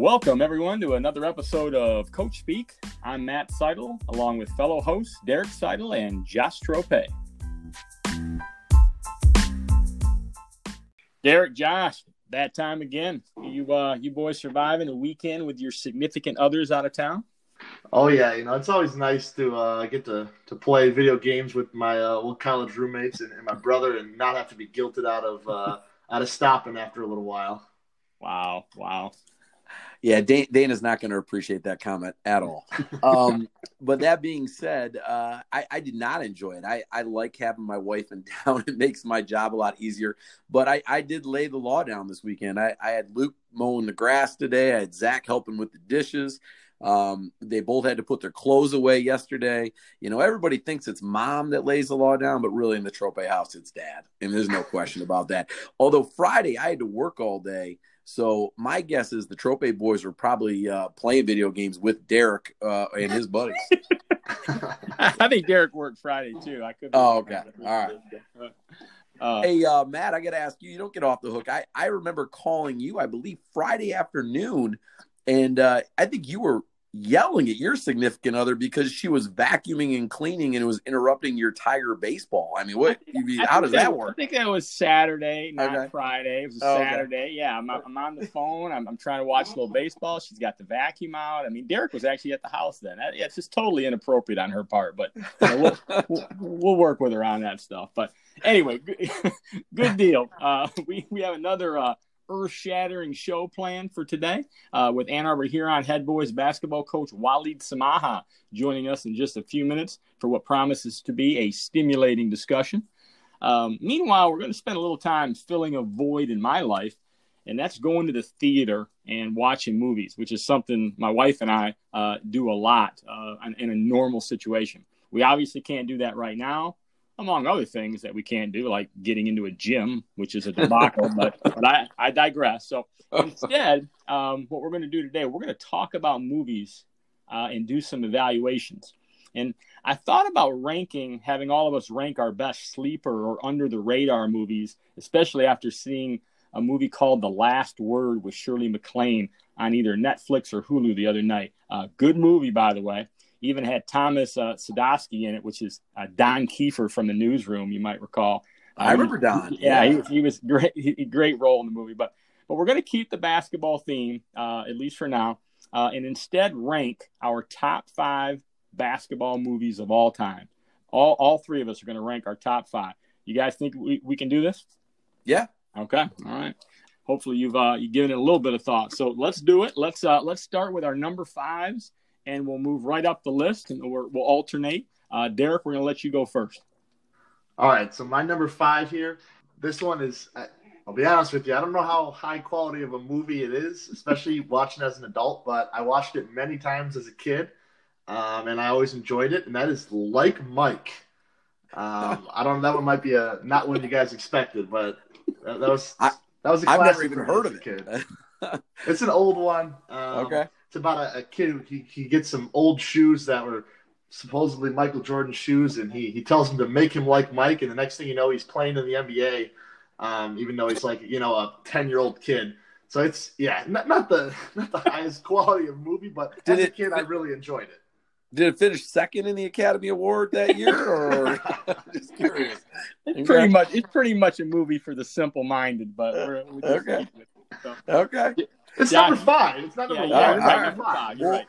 Welcome, everyone, to another episode of Coach Speak. I'm Matt Seidel, along with fellow hosts Derek Seidel and Josh Trope. Derek, Josh, that time again. You, uh, you boys surviving a weekend with your significant others out of town? Oh yeah, you know it's always nice to uh, get to, to play video games with my uh, old college roommates and, and, my brother, and not have to be guilted out of uh, out of stopping after a little while. Wow, wow. Yeah, Dana's not going to appreciate that comment at all. Um, but that being said, uh, I, I, did not enjoy it. I, I, like having my wife in town. It makes my job a lot easier. But I, I did lay the law down this weekend. I, I, had Luke mowing the grass today. I had Zach helping with the dishes. Um, they both had to put their clothes away yesterday. You know, everybody thinks it's mom that lays the law down, but really in the Trope house, it's dad. And there's no question about that. Although Friday, I had to work all day. So my guess is the Trope boys were probably uh, playing video games with Derek uh, and his buddies. I think Derek worked Friday too. I could. Oh, okay. All right. Uh, hey, uh, Matt, I got to ask you. You don't get off the hook. I I remember calling you. I believe Friday afternoon, and uh, I think you were yelling at your significant other because she was vacuuming and cleaning and it was interrupting your tiger baseball. I mean, what? I mean, how does that, work? I think that was Saturday, not okay. Friday. It was oh, Saturday. Okay. Yeah, I'm, I'm on the phone. I'm, I'm trying to watch a little baseball. She's got the vacuum out. I mean, Derek was actually at the house then. That, yeah, it's just totally inappropriate on her part, but you know, we'll, we'll, we'll, work with her on that stuff. But anyway, good, good deal. Uh, we we have another. Uh, earth shattering show planned for today uh, with Ann Arbor Huron head boys basketball coach Walid Samaha joining us in just a few minutes for what promises to be a stimulating discussion. Um, meanwhile, we're going to spend a little time filling a void in my life, and that's going to the theater and watching movies, which is something my wife and I uh, do a lot uh, in a normal situation. We obviously can't do that right now among other things that we can't do, like getting into a gym, which is a debacle. but but I, I digress. So instead, um, what we're going to do today, we're going to talk about movies uh, and do some evaluations. And I thought about ranking, having all of us rank our best sleeper or under the radar movies, especially after seeing a movie called The Last Word with Shirley MacLaine on either Netflix or Hulu the other night. Uh, good movie, by the way even had Thomas uh, Sadoski in it, which is uh, Don Keefer from the newsroom, you might recall. Uh, I remember Don. Yeah, yeah. He, he, was great. He, great role in the movie. But but we're going to keep the basketball theme uh, at least for now, uh, and instead rank our top five basketball movies of all time. All all three of us are going to rank our top five. You guys think we, we can do this? Yeah. Okay. All right. Hopefully you've uh, you've given it a little bit of thought. So let's do it. Let's uh, let's start with our number fives and we'll move right up the list and we will alternate. Uh, Derek, we're going to let you go first. All right. So my number five here. This one is. I'll be honest with you. I don't know how high quality of a movie it is, especially watching as an adult. But I watched it many times as a kid, um, and I always enjoyed it. And that is Like Mike. Um, I don't know. That one might be a not one you guys expected, but that, that was I, that was. A I've never even heard of it. Kid. it's an old one. Um, okay it's about a, a kid he, he gets some old shoes that were supposedly Michael Jordan shoes, and he he tells him to make him like Mike, and the next thing you know, he's playing in the NBA, um, even though he's like you know a ten year old kid. So it's yeah, not, not the not the highest quality of movie, but Did as it, a kid, I really enjoyed it. Did it finish second in the Academy Award that year, or just curious? It's pretty much it's pretty much a movie for the simple minded, but we're, we're okay. So. Okay. It's yeah. number five. It's not number yeah, one. Right, number five. Well, right.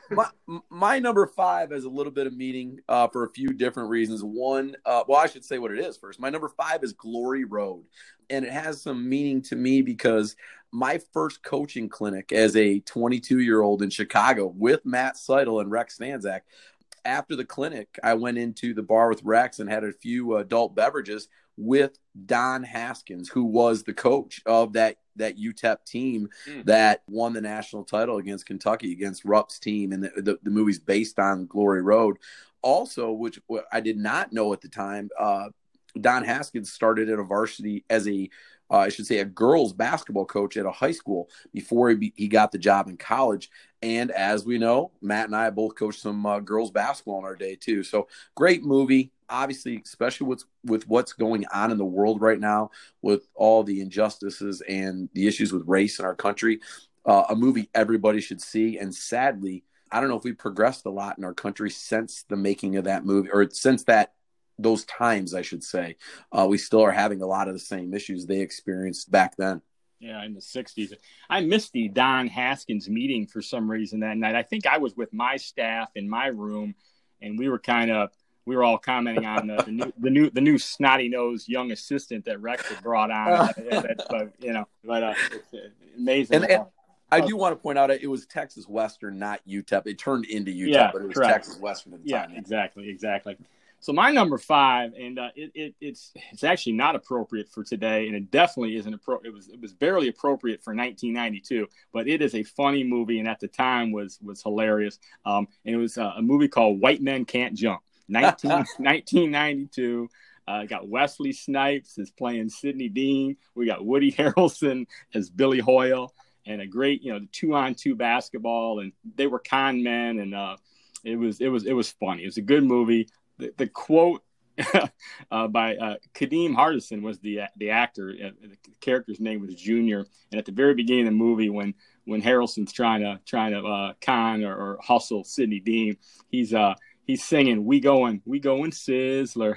my, my number five has a little bit of meaning uh, for a few different reasons. One, uh, well, I should say what it is first. My number five is Glory Road, and it has some meaning to me because my first coaching clinic as a 22 year old in Chicago with Matt Seidel and Rex Stanzak. After the clinic, I went into the bar with Rex and had a few adult beverages with Don Haskins, who was the coach of that that UTEP team mm. that won the national title against Kentucky against Rupp's team, and the, the, the movie's based on Glory Road. Also, which I did not know at the time, uh, Don Haskins started at a varsity as a uh, I should say, a girls basketball coach at a high school before he, be, he got the job in college. And as we know, Matt and I both coached some uh, girls basketball in our day too. So great movie. Obviously, especially with with what's going on in the world right now, with all the injustices and the issues with race in our country, uh, a movie everybody should see. And sadly, I don't know if we progressed a lot in our country since the making of that movie or since that those times, I should say. Uh, we still are having a lot of the same issues they experienced back then. Yeah, in the 60s. I missed the Don Haskins meeting for some reason that night. I think I was with my staff in my room, and we were kind of we were all commenting on the, the, new the new the new snotty nosed young assistant that Rex had brought on. but you know, but uh, it's uh, amazing. And, and, I do want to point out it was Texas Western, not UTEP. It turned into UTEP, yeah, but it was correct. Texas Western at the yeah, time. exactly, exactly. So my number five, and uh, it, it, it's it's actually not appropriate for today, and it definitely isn't appropriate. It was it was barely appropriate for 1992, but it is a funny movie, and at the time was was hilarious. Um, and it was uh, a movie called White Men Can't Jump, 19, 1992. Uh, got Wesley Snipes is playing Sidney Dean. We got Woody Harrelson as Billy Hoyle, and a great you know the two on two basketball, and they were con men, and uh, it was it was it was funny. It was a good movie the, the quote uh, by uh, Kadeem Hardison was the the actor. Uh, the character's name was Junior, and at the very beginning of the movie, when when Harrelson's trying to trying to uh, con or, or, hustle Sidney Dean, he's uh he's singing "We going, we going Sizzler."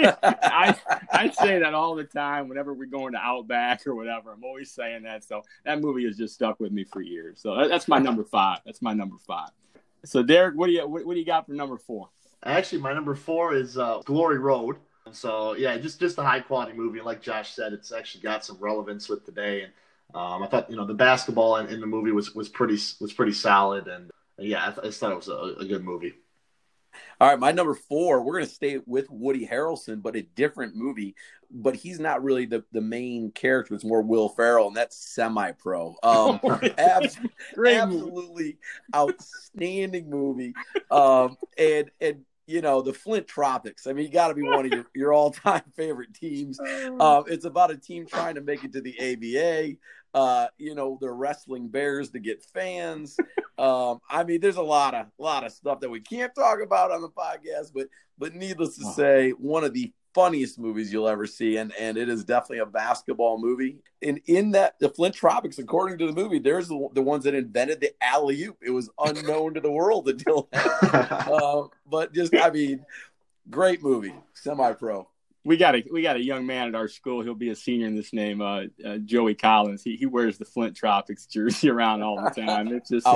I I say that all the time whenever we're going to Outback or whatever. I'm always saying that. So that movie has just stuck with me for years. So that, that's my number five. That's my number five. So Derek, what do you what, what do you got for number four? Actually, my number four is uh, Glory Road. So yeah, just just a high quality movie. Like Josh said, it's actually got some relevance with today. And um, I thought you know the basketball in, in, the movie was was pretty was pretty solid. And yeah, I, th- I thought it was a, a good movie. All right, my number four, we're going to stay with Woody Harrelson, but a different movie. But he's not really the, the main character. It's more Will Ferrell, and that's semi pro. Um, abs- absolutely outstanding movie. Um, and, and, you know, the Flint Tropics. I mean, you got to be one of your, your all time favorite teams. Um, it's about a team trying to make it to the ABA. Uh, you know, they're wrestling bears to get fans. Um, I mean, there's a lot of lot of stuff that we can't talk about on the podcast, but but needless to say, one of the funniest movies you'll ever see, and and it is definitely a basketball movie. And in that, the Flint Tropics, according to the movie, there's the, the ones that invented the alley oop. It was unknown to the world until uh, but just, I mean, great movie, semi pro we got a we got a young man at our school. He'll be a senior in this name, uh, uh, Joey Collins. He he wears the Flint Tropics jersey around all the time. It's just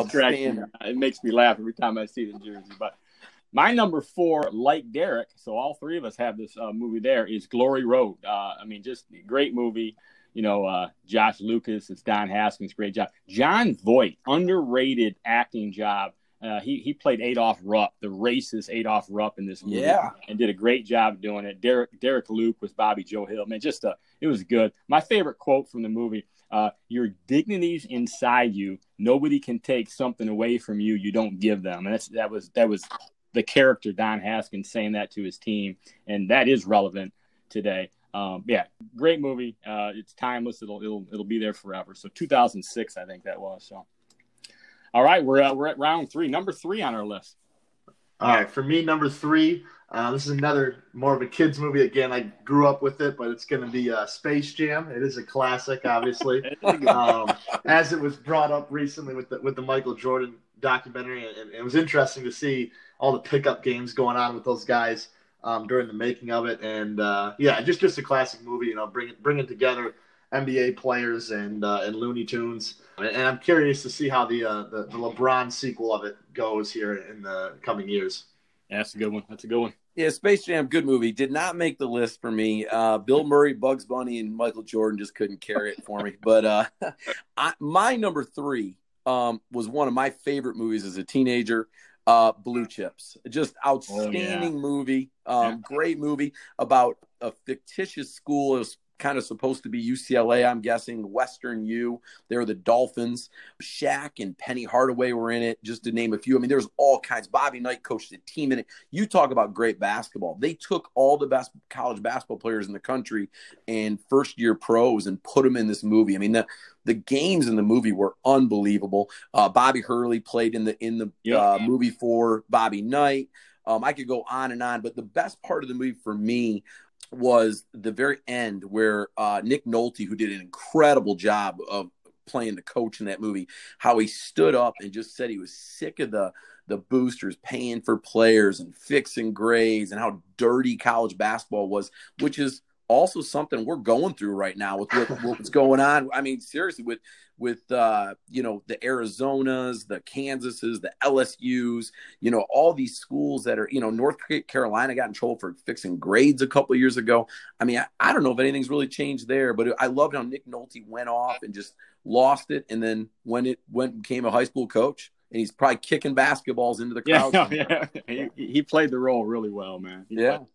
it makes me laugh every time I see the jersey. But my number four, like Derek, so all three of us have this uh, movie. There is Glory Road. Uh, I mean, just great movie. You know, uh, Josh Lucas, it's Don Haskins, great job. Jon Voight, underrated acting job uh, he he played Adolf Rupp, the racist Adolf Rupp in this movie, yeah, and did a great job doing it. Derek Derek Luke was Bobby Joe Hill, man, just a it was good. My favorite quote from the movie: uh, "Your dignity's inside you. Nobody can take something away from you you don't give them." And that's that was that was the character Don Haskins saying that to his team, and that is relevant today. Um, yeah, great movie. Uh, it's timeless. It'll it'll it'll be there forever. So 2006, I think that was. So. All right, we're uh, we're at round three, number three on our list. All right, for me, number three. Uh, this is another more of a kids movie. Again, I grew up with it, but it's going to be uh, Space Jam. It is a classic, obviously, um, as it was brought up recently with the with the Michael Jordan documentary, and, and it was interesting to see all the pickup games going on with those guys um, during the making of it. And uh, yeah, just just a classic movie. You know, bringing bringing together NBA players and uh, and Looney Tunes. And I'm curious to see how the, uh, the, the LeBron sequel of it goes here in the coming years. Yeah, that's a good one. That's a good one. Yeah, Space Jam, good movie. Did not make the list for me. Uh, Bill Murray, Bugs Bunny, and Michael Jordan just couldn't carry it for me. But uh, I, my number three um, was one of my favorite movies as a teenager. Uh, Blue Chips, just outstanding oh, yeah. movie. Um, yeah. Great movie about a fictitious school. It was kind of supposed to be UCLA, I'm guessing. Western U, they're the Dolphins. Shaq and Penny Hardaway were in it, just to name a few. I mean, there's all kinds. Bobby Knight coached the team in it. You talk about great basketball. They took all the best college basketball players in the country and first year pros and put them in this movie. I mean, the the games in the movie were unbelievable. Uh, Bobby Hurley played in the in the yep. uh, movie for Bobby Knight. Um, I could go on and on, but the best part of the movie for me was the very end where uh, Nick Nolte, who did an incredible job of playing the coach in that movie, how he stood up and just said he was sick of the the boosters paying for players and fixing grades and how dirty college basketball was, which is also something we're going through right now with what, what's going on. I mean, seriously, with with uh, you know the Arizonas, the Kansases, the LSU's, you know all these schools that are you know North Carolina got in trouble for fixing grades a couple years ago. I mean, I, I don't know if anything's really changed there, but I loved how Nick Nolte went off and just lost it, and then when it went became a high school coach. And he's probably kicking basketballs into the crowd. Yeah, yeah. He, he, played the role really well, man. He yeah. Played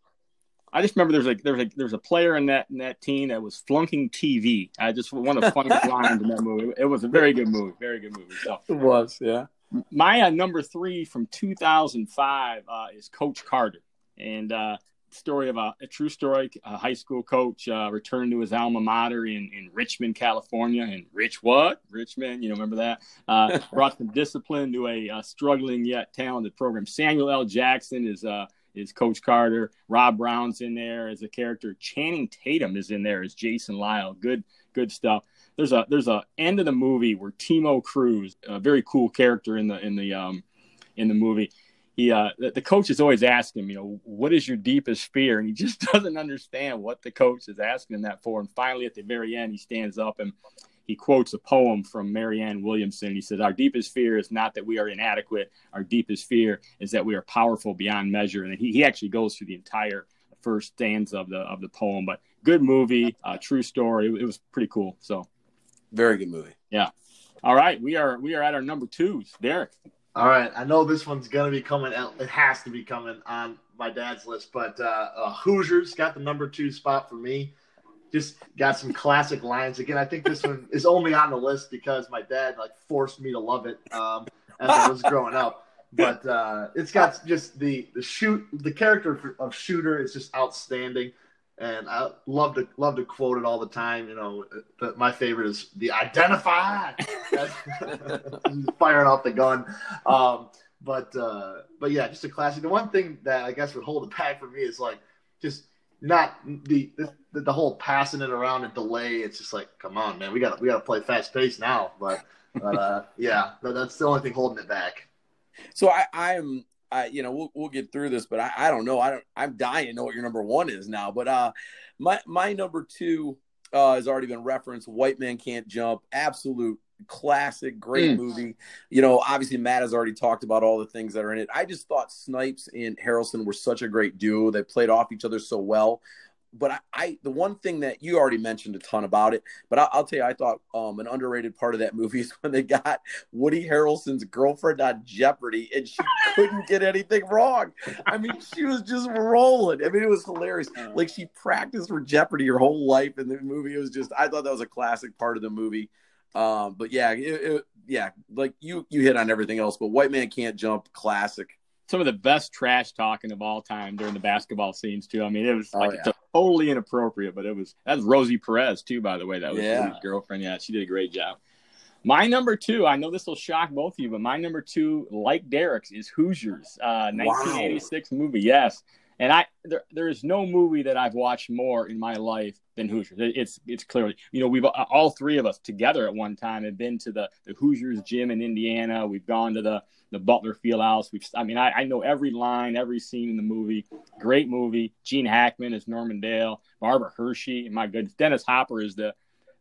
I just remember there's a there's a there's a player in that in that team that was flunking TV. I just one of the funniest lines in that movie. It was a very good movie, very good movie. So it was, yeah. My uh, number three from 2005 uh, is Coach Carter, and uh, story of a, a, true story. A high school coach uh, returned to his alma mater in, in Richmond, California, and Rich what? Richmond, you know, remember that? Uh, brought some discipline to a, a, struggling yet talented program. Samuel L. Jackson is uh, is Coach Carter. Rob Brown's in there as a character. Channing Tatum is in there as Jason Lyle. Good, good stuff. There's a there's a end of the movie where Timo Cruz, a very cool character in the in the um in the movie, he uh the, the coach is always asking him, you know, what is your deepest fear? And he just doesn't understand what the coach is asking him that for. And finally, at the very end, he stands up and he quotes a poem from Marianne Williamson. He says, Our deepest fear is not that we are inadequate. Our deepest fear is that we are powerful beyond measure. And he, he actually goes through the entire first stanza of the of the poem. But good movie, uh, true story. It, it was pretty cool. So very good movie. Yeah. All right. We are we are at our number twos. Derek. All right. I know this one's gonna be coming it has to be coming on my dad's list, but uh, uh, Hoosiers got the number two spot for me just got some classic lines. Again, I think this one is only on the list because my dad like forced me to love it um, as I was growing up. But uh, it's got just the the shoot the character of shooter is just outstanding, and I love to love to quote it all the time. You know, but my favorite is the identify, firing off the gun. Um, but uh, but yeah, just a classic. The one thing that I guess would hold it back for me is like just not the, the the whole passing it around and delay. It's just like, come on, man, we got we got to play fast pace now. But but uh, yeah, that's the only thing holding it back. So I I'm I you know we'll we'll get through this, but I, I don't know. I don't I'm dying to know what your number one is now. But uh, my my number two uh, has already been referenced. White man can't jump. Absolute classic, great mm. movie. You know, obviously Matt has already talked about all the things that are in it. I just thought Snipes and Harrelson were such a great duo. They played off each other so well. But I, I the one thing that you already mentioned a ton about it, but I, will tell you, I thought um, an underrated part of that movie is when they got Woody Harrelson's girlfriend on Jeopardy and she couldn't get anything wrong. I mean, she was just rolling. I mean, it was hilarious. Like she practiced for Jeopardy her whole life in the movie. It was just, I thought that was a classic part of the movie. Um, but yeah, it, it, yeah, like you you hit on everything else, but White Man Can't Jump, classic. Some of the best trash talking of all time during the basketball scenes too. I mean, it was oh, like oh, yeah. totally inappropriate, but it was that's Rosie Perez too, by the way. That was yeah. his girlfriend. Yeah, she did a great job. My number two, I know this will shock both of you, but my number two, like Derek's, is Hoosiers, uh, 1986 wow. movie. Yes, and I there, there is no movie that I've watched more in my life than Hoosiers. It's it's clearly you know we've all three of us together at one time have been to the the Hoosiers gym in Indiana. We've gone to the the Butler Fieldhouse. We've I mean I, I know every line, every scene in the movie. Great movie. Gene Hackman is Norman Dale. Barbara Hershey. My goodness, Dennis Hopper is the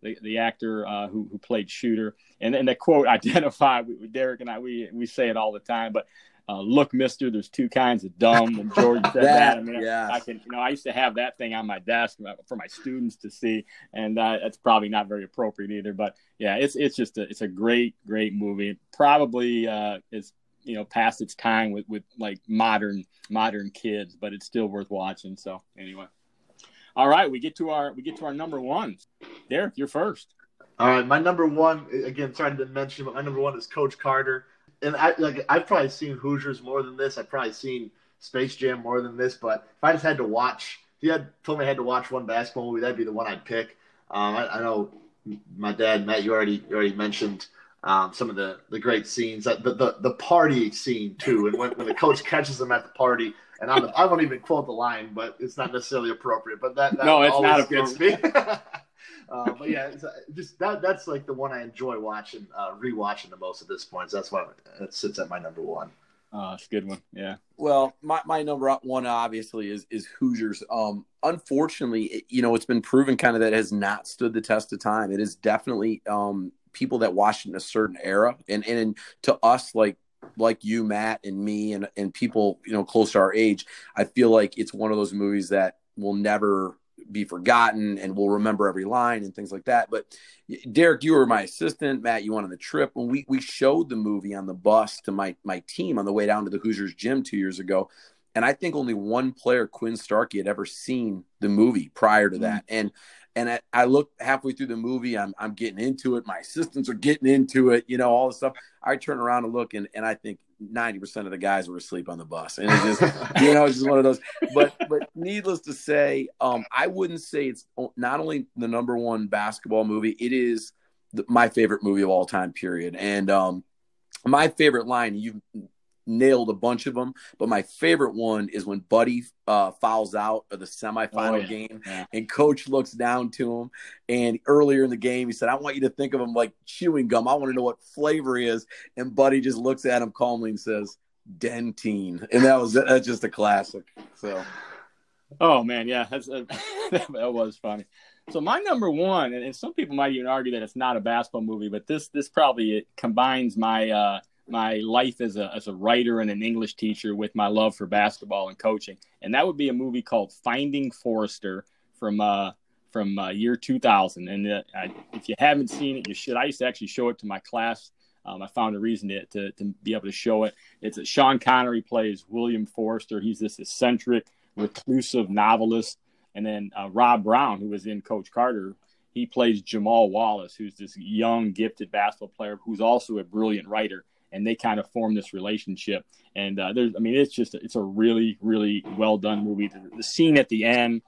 the, the actor uh, who who played Shooter. And and the quote identified with Derek and I we we say it all the time, but uh, look, Mister, there's two kinds of dumb. And George said that. that. I mean, yes. I, I, can, you know, I used to have that thing on my desk for my students to see, and uh, that's probably not very appropriate either. But yeah, it's it's just a, it's a great great movie. Probably uh, is you know past its time with with like modern modern kids, but it's still worth watching. So anyway, all right, we get to our we get to our number ones. Derek, you're first. All right, my number one again. Sorry to mention, but my number one is Coach Carter and I like I've probably seen Hoosiers more than this. I've probably seen Space Jam more than this. But if I just had to watch, if you had told me I had to watch one basketball movie, that'd be the one I'd pick. Um, I, I, know my dad Matt. You already you already mentioned um, some of the, the great scenes. The, the the party scene too, and when, when the coach catches them at the party. And I'm, I won't even quote the line, but it's not necessarily appropriate. But that, that no, it's not appropriate. uh, but yeah, uh, just that that's like the one I enjoy watching, uh, rewatching the most at this point. So that's why it sits at my number one. Oh, it's a good one. Yeah. Well, my, my number one obviously is is Hoosiers. Um, unfortunately, it, you know, it's been proven kind of that has not stood the test of time. It is definitely um people that watched in a certain era, and and to us like like you, Matt, and me, and and people you know close to our age, I feel like it's one of those movies that will never be forgotten and we'll remember every line and things like that. But Derek, you were my assistant. Matt, you went on the trip when we we showed the movie on the bus to my my team on the way down to the Hoosiers gym two years ago. And I think only one player, Quinn Starkey, had ever seen the movie prior to that. Mm-hmm. And and I, I look halfway through the movie, I'm I'm getting into it. My assistants are getting into it, you know, all the stuff. I turn around and look and, and I think 90% of the guys were asleep on the bus. And it's just, you know, it's just one of those. But but needless to say, um, I wouldn't say it's not only the number one basketball movie, it is the, my favorite movie of all time, period. And um, my favorite line, you nailed a bunch of them, but my favorite one is when Buddy uh, fouls out of the semifinal oh, yeah. game, yeah. and Coach looks down to him. And earlier in the game, he said, "I want you to think of him like chewing gum. I want to know what flavor he is." And Buddy just looks at him calmly and says, "Dentyne," and that was that's just a classic. So, oh man, yeah, that's a, that was funny. So my number one, and, and some people might even argue that it's not a basketball movie, but this this probably combines my uh, my life as a as a writer and an English teacher with my love for basketball and coaching, and that would be a movie called Finding Forrester from uh, from uh, year 2000. And uh, I, if you haven't seen it, you should. I used to actually show it to my class. Um, I found a reason to, to, to be able to show it. It's a, Sean Connery plays William Forrester. He's this eccentric, reclusive novelist, and then uh, Rob Brown, who was in Coach Carter, he plays Jamal Wallace, who's this young, gifted basketball player who's also a brilliant writer and they kind of form this relationship. And uh, there's, I mean, it's just it's a really really well done movie. The, the scene at the end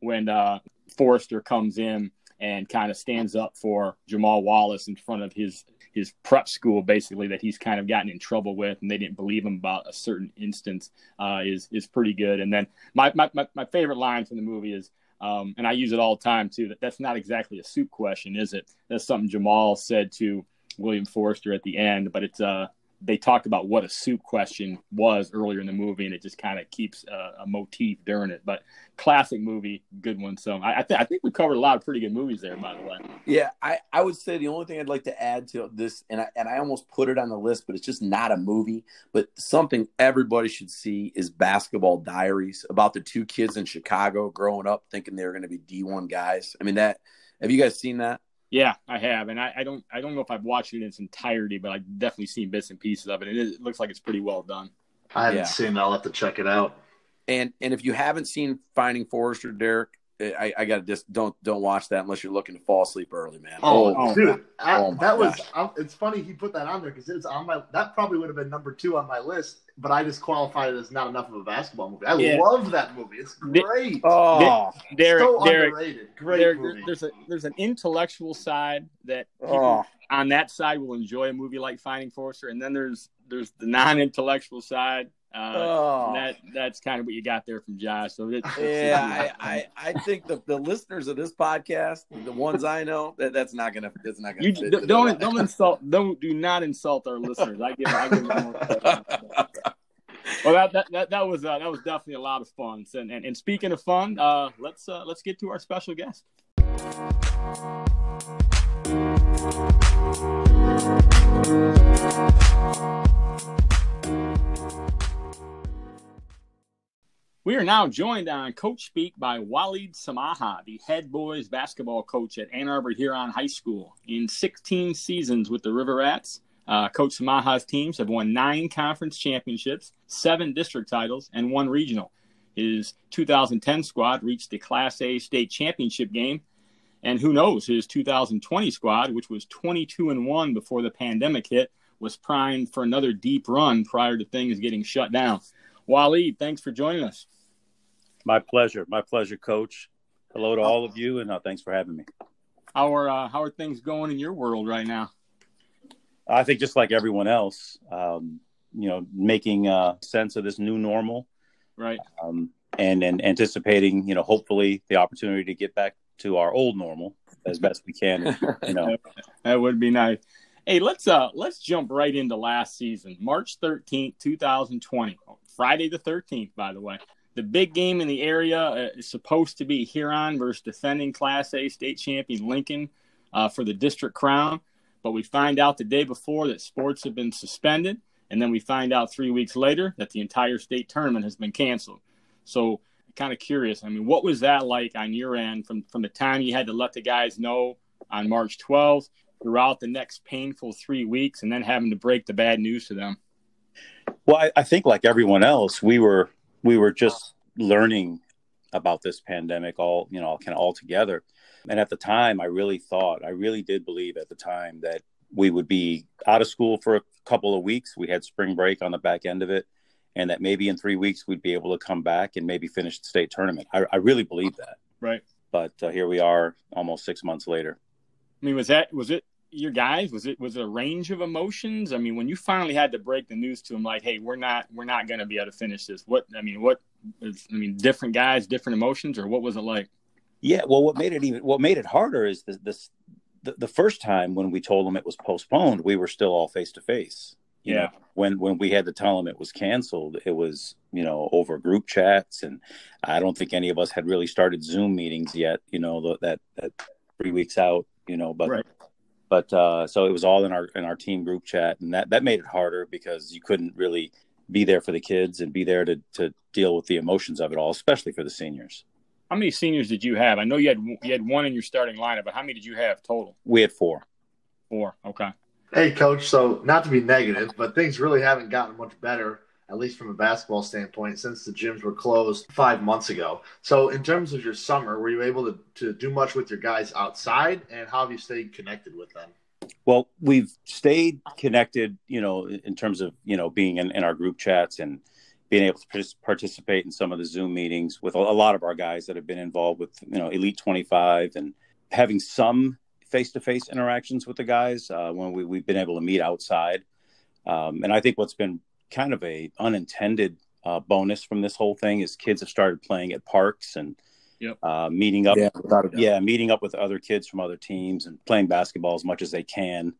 when uh, Forrester comes in and kind of stands up for Jamal Wallace in front of his his prep school, basically that he's kind of gotten in trouble with, and they didn't believe him about a certain instance, uh, is is pretty good. And then my my my, my favorite line from the movie is. Um, and I use it all the time too. That that's not exactly a soup question, is it? That's something Jamal said to William Forrester at the end, but it's uh they talked about what a soup question was earlier in the movie, and it just kind of keeps a, a, motif during it. But classic movie, good one. So I, I, th- I, think we covered a lot of pretty good movies there, by the way. Yeah, I, I would say the only thing I'd like to add to this, and I, and I almost put it on the list, but it's just not a movie, but something everybody should see is Basketball Diaries about the two kids in Chicago growing up thinking they were going to be D1 guys. I mean, that have you guys seen that? Yeah, I have, and I, I, don't I don't know if I've watched it in its entirety, but I've definitely seen bits and pieces of it, and it, it looks like it's pretty well done. I haven't yeah. seen it. I'll have to check it out. And and if you haven't seen Finding Forrester, Derek, I, I got to just don't don't watch that unless you're looking to fall asleep early, man. Oh, oh dude, I, oh that was I, um, it's funny he put that on there because it's on my that probably would have been number two on my list, but I just qualified it as not enough of a basketball movie. I yeah. love that movie. It's great. Oh, Derek, so Derek, underrated. Great Derek, movie. There's a there's an intellectual side that oh. on that side will enjoy a movie like Finding Forrester, and then there's there's the non-intellectual side uh, oh. That that's kind of what you got there from Josh. So it, yeah, I, I, I think the, the listeners of this podcast, the ones I know, that that's not gonna that's not gonna. You don't don't insult don't do not insult our listeners. I give I give them more. well, that, that that that was uh, that was definitely a lot of fun. And and, and speaking of fun, uh, let's uh, let's get to our special guest. We are now joined on Coach Speak by Waleed Samaha, the head boys basketball coach at Ann Arbor Huron High School. In 16 seasons with the River Rats, uh, Coach Samaha's teams have won nine conference championships, seven district titles, and one regional. His 2010 squad reached the Class A state championship game, and who knows, his 2020 squad, which was 22 and one before the pandemic hit, was primed for another deep run prior to things getting shut down. Waleed, thanks for joining us. My pleasure. My pleasure, Coach. Hello to all of you, and uh, thanks for having me. How are uh, how are things going in your world right now? I think just like everyone else, um, you know, making uh, sense of this new normal, right? Um, and and anticipating, you know, hopefully the opportunity to get back to our old normal as best we can. You know, that would be nice. Hey, let's uh let's jump right into last season, March 13th, 2020. Friday the 13th, by the way. The big game in the area uh, is supposed to be Huron versus defending Class A state champion Lincoln uh, for the district crown. But we find out the day before that sports have been suspended. And then we find out three weeks later that the entire state tournament has been canceled. So, kind of curious. I mean, what was that like on your end from, from the time you had to let the guys know on March 12th throughout the next painful three weeks and then having to break the bad news to them? Well, I, I think like everyone else, we were we were just learning about this pandemic all you know kind of all together and at the time i really thought i really did believe at the time that we would be out of school for a couple of weeks. We had spring break on the back end of it, and that maybe in three weeks we'd be able to come back and maybe finish the state tournament. I, I really believe that. Right. But uh, here we are, almost six months later. I mean, was that was it your guys? Was it was it a range of emotions? I mean, when you finally had to break the news to them, like, hey, we're not we're not going to be able to finish this. What I mean, what is, I mean, different guys, different emotions, or what was it like? Yeah, well, what made it even what made it harder is this, this the, the first time when we told them it was postponed, we were still all face to face. Yeah. Know, when when we had to tell them it was canceled, it was you know over group chats, and I don't think any of us had really started Zoom meetings yet. You know that that three weeks out. You know, but right. but uh, so it was all in our in our team group chat, and that that made it harder because you couldn't really be there for the kids and be there to to deal with the emotions of it all, especially for the seniors. How many seniors did you have? I know you had you had one in your starting lineup, but how many did you have total? We had four. Four. Okay. Hey, coach. So not to be negative, but things really haven't gotten much better, at least from a basketball standpoint, since the gyms were closed five months ago. So in terms of your summer, were you able to, to do much with your guys outside, and how have you stayed connected with them? Well, we've stayed connected, you know, in terms of you know being in, in our group chats and being able to participate in some of the Zoom meetings with a lot of our guys that have been involved with you know Elite 25 and having some face-to-face interactions with the guys uh, when we, we've been able to meet outside. Um, and I think what's been kind of a unintended uh, bonus from this whole thing is kids have started playing at parks and yep. uh, meeting up. Yeah, yeah, meeting up with other kids from other teams and playing basketball as much as they can.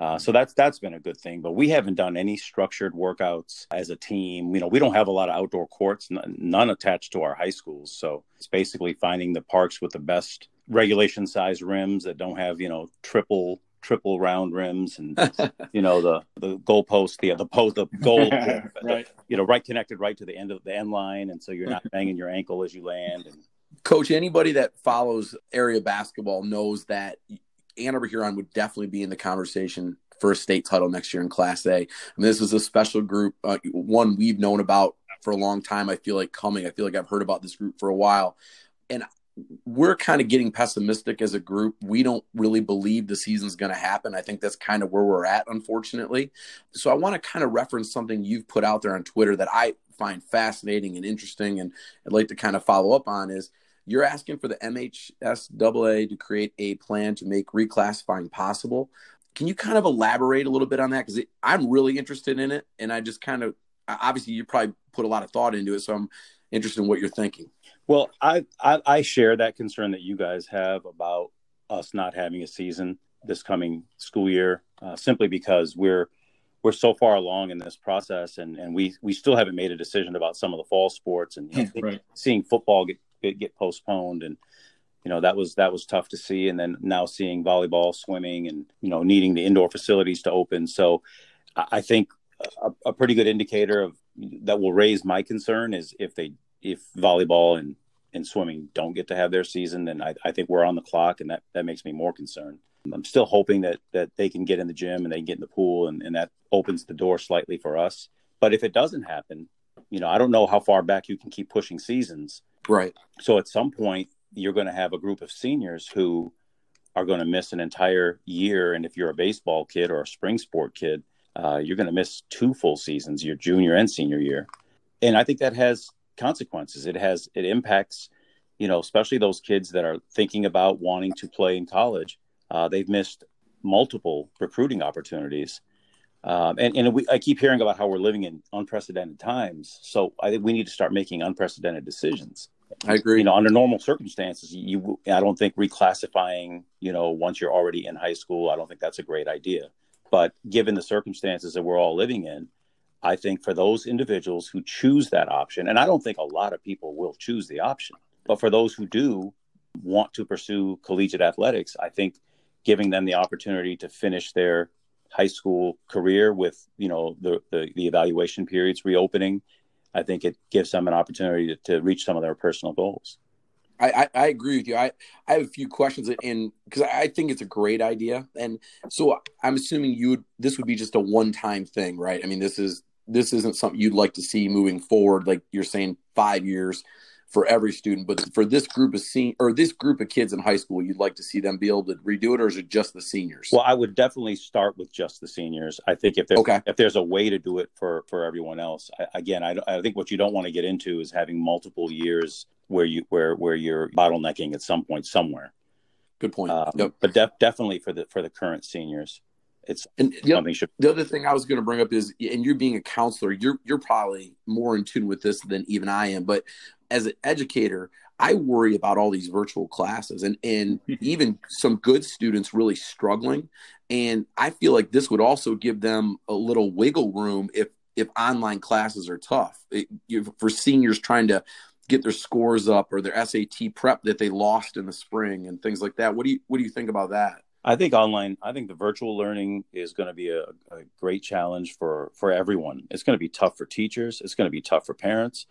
Uh, so that's that's been a good thing. But we haven't done any structured workouts as a team. You know, we don't have a lot of outdoor courts, n- none attached to our high schools. So it's basically finding the parks with the best regulation size rims that don't have you know triple triple round rims and you know the the goalpost the the post the goal right. the, you know right connected right to the end of the end line and so you're not banging your ankle as you land and coach anybody that follows area basketball knows that Ann Arbor Huron would definitely be in the conversation for a state title next year in Class A. I mean, this is a special group, uh, one we've known about for a long time. I feel like coming. I feel like I've heard about this group for a while, and we're kind of getting pessimistic as a group. We don't really believe the season's going to happen. I think that's kind of where we're at, unfortunately. So I want to kind of reference something you've put out there on Twitter that I find fascinating and interesting, and I'd like to kind of follow up on is you're asking for the MHSAA to create a plan to make reclassifying possible. Can you kind of elaborate a little bit on that? Because I'm really interested in it, and I just kind of obviously you probably put a lot of thought into it, so I'm interested in what you're thinking. Well, I, I, I share that concern that you guys have about us not having a season this coming school year, uh, simply because we're we're so far along in this process, and, and we we still haven't made a decision about some of the fall sports, and you know, right. seeing football get get postponed. And you know that was that was tough to see. And then now seeing volleyball swimming and you know needing the indoor facilities to open. So i think a, a, pretty good indicator of that will raise my concern is if they if volleyball and and swimming don't get to have their season then i, I think we're on the clock and that that makes me more concerned. I'm still hoping that that they can get in the gym and they can get in the pool and, and that opens the door slightly for us. But if it doesn't happen you know i don't know how far back you can keep pushing seasons Right. So at some point, you're going to have a group of seniors who are going to miss an entire year. And if you're a baseball kid or a spring sport kid, uh, you're going to miss two full seasons, your junior and senior year. And I think that has consequences. It has, it impacts, you know, especially those kids that are thinking about wanting to play in college. Uh, they've missed multiple recruiting opportunities. Um, and and we, I keep hearing about how we're living in unprecedented times. So I think we need to start making unprecedented decisions I agree. You know, under normal circumstances, you I don't think reclassifying, you know, once you're already in high school, I don't think that's a great idea. But given the circumstances that we're all living in, I think for those individuals who choose that option, and I don't think a lot of people will choose the option, but for those who do want to pursue collegiate athletics, I think giving them the opportunity to finish their high school career with you know the, the, the evaluation periods reopening i think it gives them an opportunity to, to reach some of their personal goals I, I, I agree with you. I, I have a few questions in because I think it's a great idea, and so I'm assuming you would this would be just a one time thing, right? I mean, this is this isn't something you'd like to see moving forward. Like you're saying, five years for every student, but for this group of sen- or this group of kids in high school, you'd like to see them be able to redo it, or is it just the seniors? Well, I would definitely start with just the seniors. I think if there's okay. if there's a way to do it for for everyone else, I, again, I, I think what you don't want to get into is having multiple years where you where where you're bottlenecking at some point somewhere. Good point. Um, yep. But def- definitely for the for the current seniors, it's and the, something should. The other thing I was going to bring up is, and you're being a counselor, you're you're probably more in tune with this than even I am. But as an educator, I worry about all these virtual classes and and even some good students really struggling. And I feel like this would also give them a little wiggle room if if online classes are tough. It, for seniors trying to get their scores up or their SAT prep that they lost in the spring and things like that. What do you what do you think about that? I think online, I think the virtual learning is going to be a, a great challenge for for everyone. It's going to be tough for teachers. It's going to be tough for parents.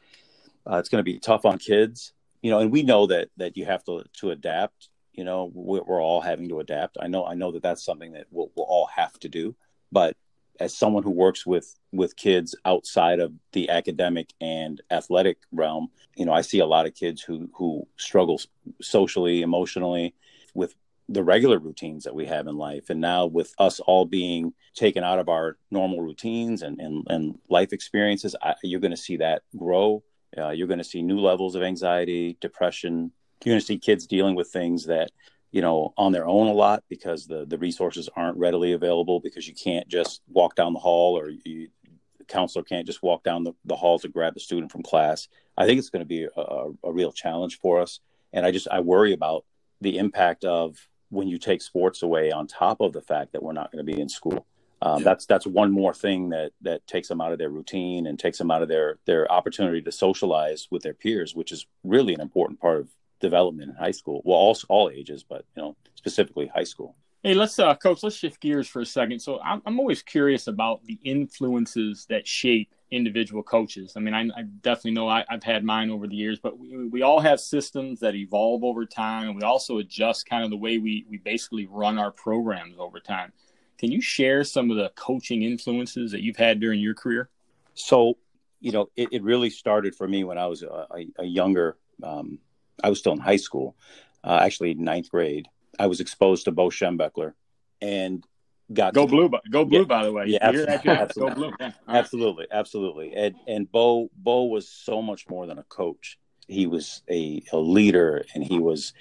Uh, it's going to be tough on kids. You know, and we know that that you have to to adapt. You know, we're, all having to adapt. I know, I know that that's something that we'll, we'll all have to do. But as someone who works with with kids outside of the academic and athletic realm, you know, I see a lot of kids who who struggle socially, emotionally with the regular routines that we have in life. And now with us all being taken out of our normal routines and, and, and life experiences, I, you're going to see that grow. Uh, you're going to see new levels of anxiety, depression. You're going to see kids dealing with things that, you know, on their own a lot because the, the resources aren't readily available because you can't just walk down the hall or you, the counselor can't just walk down the, the hall to grab a student from class. I think it's going to be a, a, a real challenge for us. And I just, I worry about the impact of when you take sports away on top of the fact that we're not going to be in school. Um, yeah. That's that's one more thing that that takes them out of their routine and takes them out of their their opportunity to socialize with their peers, which is really an important part of development in high school. Well, all all ages, but you know specifically high school. Hey, let's uh, coach. Let's shift gears for a second. So I'm I'm always curious about the influences that shape individual coaches. I mean, I, I definitely know I, have had mine over the years, but we, we all have systems that evolve over time, and we also adjust kind of the way we we basically run our programs over time. Can you share some of the coaching influences that you've had during your career? So, you know, it, it really started for me when I was a, a, younger. Um, I was still in high school, uh, actually ninth grade. I was exposed to Bo Schembechler, and got go blue, go blue. Yeah, by the way, yeah, absolutely, absolutely. go blue. Yeah. absolutely, absolutely. And and Bo Bo was so much more than a coach. He was a, a leader, and he was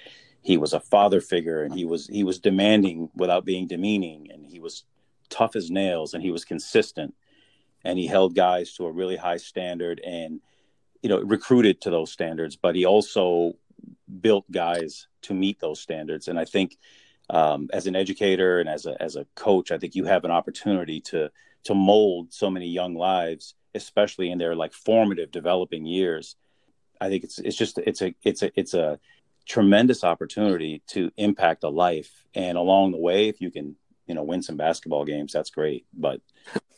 he was a father figure, and he was he was demanding without being demeaning, and he was tough as nails, and he was consistent, and he held guys to a really high standard, and you know recruited to those standards, but he also built guys to meet those standards, and I think um, as an educator and as a as a coach, I think you have an opportunity to to mold so many young lives, especially in their like formative developing years. I think it's it's just it's a it's a it's a tremendous opportunity to impact a life. And along the way, if you can you know win some basketball games, that's great. But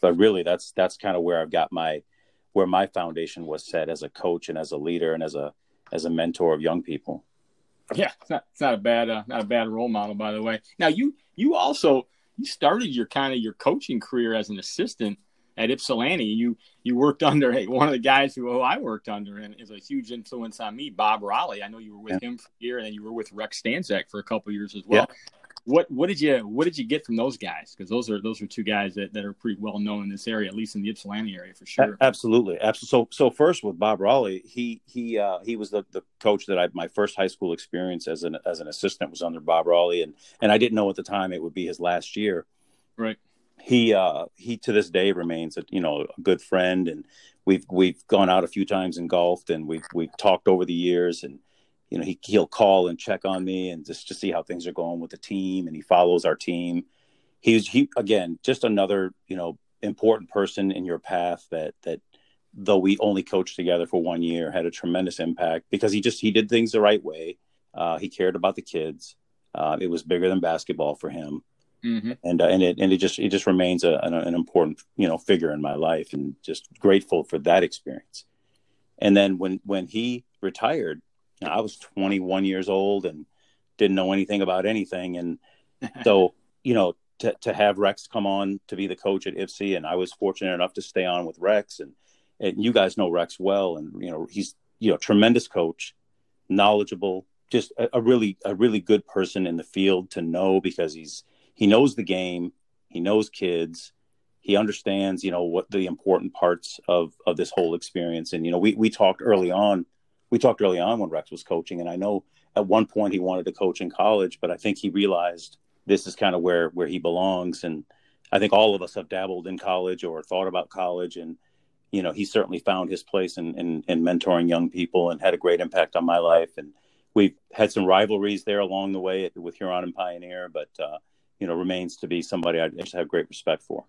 but really, that's that's kind of where I've got my where my foundation was set as a coach and as a leader and as a as a mentor of young people. Yeah, it's not it's not a bad uh, not a bad role model, by the way. Now you you also you started your kind of your coaching career as an assistant at Ypsilanti. You you worked under hey, one of the guys who, who I worked under and is a huge influence on me, Bob Raleigh. I know you were with yeah. him for a year, and then you were with Rex Stanczak for a couple years as well. Yeah what what did you what did you get from those guys? Because those are those are two guys that, that are pretty well known in this area, at least in the Ypsilanti area for sure. Absolutely, absolutely. So so first with Bob Raleigh, he he uh, he was the, the coach that I my first high school experience as an as an assistant was under Bob Raleigh, and and I didn't know at the time it would be his last year. Right. He uh, he to this day remains a you know a good friend, and we've we've gone out a few times and golfed, and we've we've talked over the years, and you know he he'll call and check on me and just to see how things are going with the team, and he follows our team. He's he again just another you know important person in your path that that though we only coached together for one year had a tremendous impact because he just he did things the right way. Uh, he cared about the kids. Uh, it was bigger than basketball for him Mm-hmm. And uh, and it and it just it just remains a, an, an, important you know figure in my life, and just grateful for that experience. And then when when he retired, I was 21 years old and didn't know anything about anything, and so you know to to have Rex come on to be the coach at Ypsi, and I was fortunate enough to stay on with Rex, and and you guys know Rex well, and you know he's you know tremendous coach, knowledgeable, just a, a really a really good person in the field to know because he's he knows the game, he knows kids, he understands, you know, what the important parts of of this whole experience. And you know, we we talked early on, we talked early on when Rex was coaching, and I know at one point he wanted to coach in college, but I think he realized this is kind of where where he belongs. And I think all of us have dabbled in college or thought about college, and you know, he certainly found his place in, in, in mentoring young people and had a great impact on my life. And we've had some rivalries there along the way with Huron and Pioneer, but uh, you know remains to be somebody I just have great respect for.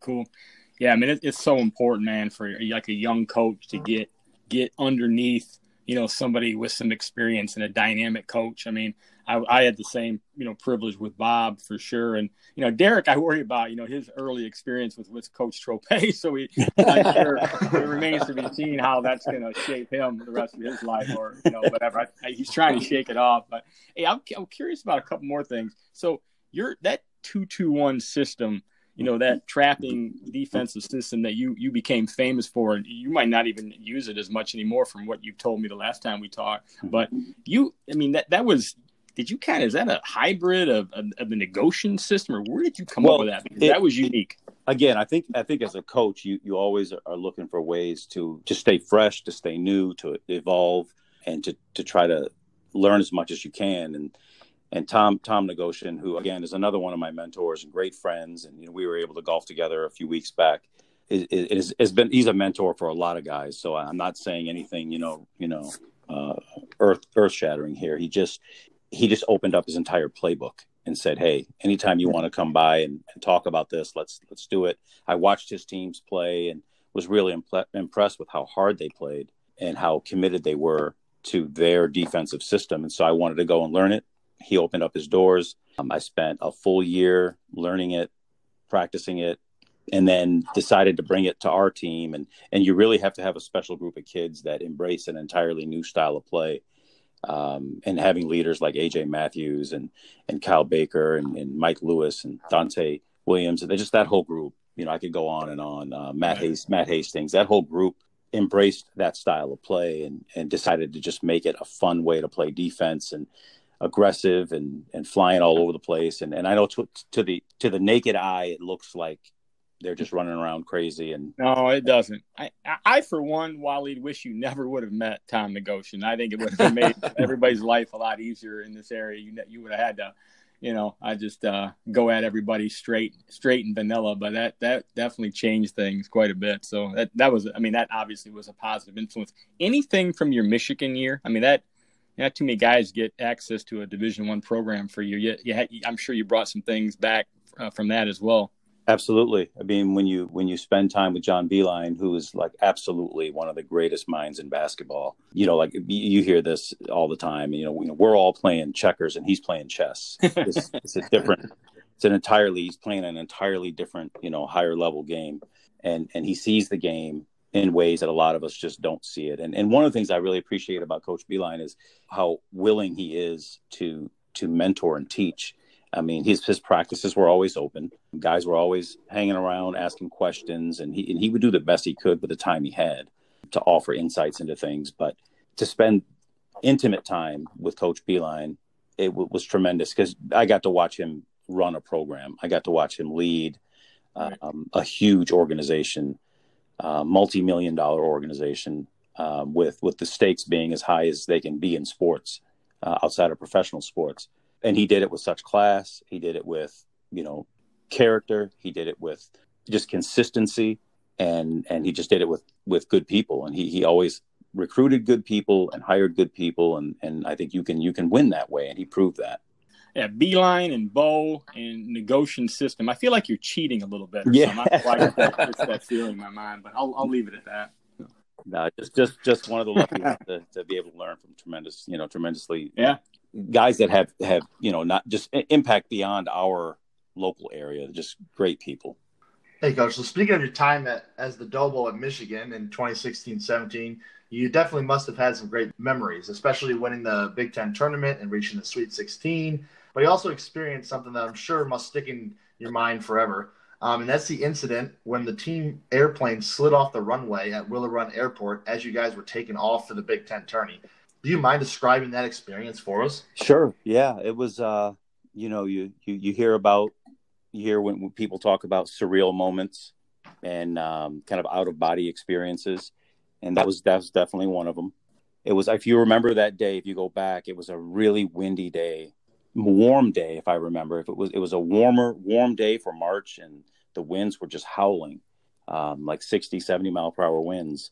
Cool. Yeah, I mean it, it's so important, man, for like a young coach to get get underneath you know somebody with some experience and a dynamic coach. I mean, I, I, had the same you know privilege with Bob for sure, and you know Derek, I worry about you know his early experience with with Coach Trope, so we I'm sure it remains to be seen how that's going to shape him the rest of his life, or you know whatever. I, I, he's trying to shake it off, but hey, I'm, I'm curious about a couple more things. So you're that two two one system, you know, that trapping defensive system that you you became famous for, you might not even use it as much anymore from what you've told me the last time we talked. Hmm. But you, I mean, that that was. Did you kind of is that a hybrid of, of, of the Negocian system, or where did you come well, up with that? It, that was unique. Again, I think I think as a coach, you you always are looking for ways to to stay fresh, to stay new, to evolve, and to to try to learn as much as you can. And and Tom Tom Negocian, who again is another one of my mentors and great friends, and you know we were able to golf together a few weeks back. It, has been he's a mentor for a lot of guys, so I'm not saying anything you know you know uh, earth earth shattering here. He just he just opened up his entire playbook and said, "Hey, anytime you want to come by and, and, talk about this, let's let's do it." I watched his teams play and was really imp- impressed with how hard they played and how committed they were to their defensive system. And so I wanted to go and learn it he opened up his doors. Um, I spent a full year learning it, practicing it, and then decided to bring it to our team. And and you really have to have a special group of kids that embrace an entirely new style of play. Um, and having leaders like AJ Matthews and and Kyle Baker and, and Mike Lewis and Dante Williams, and just that whole group. You know, I could go on and on. Uh, Matt Hast- Matt Hastings, that whole group embraced that style of play and and decided to just make it a fun way to play defense and aggressive and and flying all over the place. And and I know to, to the to the naked eye, it looks like they're just running around crazy. And no, it doesn't. I I for one, Waleed, wish you never would have met Tom Negocian. I think it would have made everybody's life a lot easier in this area. You you would have had to. You know, I just uh, go at everybody straight, straight and vanilla. But that that definitely changed things quite a bit. So that that was, I mean, that obviously was a positive influence. Anything from your Michigan year? I mean, that not too many guys get access to a Division One program for you. You, you had, I'm sure you brought some things back uh, from that as well. Absolutely. I mean, when you when you spend time with John Beilein, who is like absolutely one of the greatest minds in basketball, you know, like you hear this all the time. You know, we're all playing checkers and he's playing chess. It's, it's a different. It's an entirely. He's playing an entirely different, you know, higher level game, and and he sees the game in ways that a lot of us just don't see it. And and one of the things I really appreciate about Coach Beilein is how willing he is to to mentor and teach. I mean, his his practices were always open. Guys were always hanging around, asking questions, and he and he would do the best he could with the time he had to offer insights into things. But to spend intimate time with Coach Beilein, it w- was tremendous because I got to watch him run a program. I got to watch him lead um, a huge organization multi-million dollar organization uh, with with the stakes being as high as they can be in sports uh, outside of professional sports. And he did it with such class. He did it with you know character. He did it with just consistency, and and he just did it with with good people. And he he always recruited good people and hired good people, and and I think you can you can win that way, and he proved that. Yeah, Beilein and Bo and Negocian system. I feel like you're cheating a little bit. yeah, I get that, that feeling in my mind, but I'll I'll leave it at that. No, just just just one of the lucky ones to, to be able to learn from tremendous, you know, tremendously. Yeah, guys that have have you know not just impact beyond our local area, just great people. Hey, coach. So speaking of your time at, as the Dobo at Michigan in 2016-17, you definitely must have had some great memories, especially winning the Big Ten tournament and reaching the Sweet 16. But you also experienced something that I'm sure must stick in your mind forever. Um, and that's the incident when the team airplane slid off the runway at Willow Run Airport as you guys were taking off for the Big Ten tourney. Do you mind describing that experience for us? Sure. Yeah, it was. Uh, you know, you you you hear about you hear when, when people talk about surreal moments and um, kind of out of body experiences, and that was that was definitely one of them. It was if you remember that day, if you go back, it was a really windy day, warm day, if I remember. If it was it was a warmer warm day for March, and the winds were just howling, um, like 60, 70 mile per hour winds.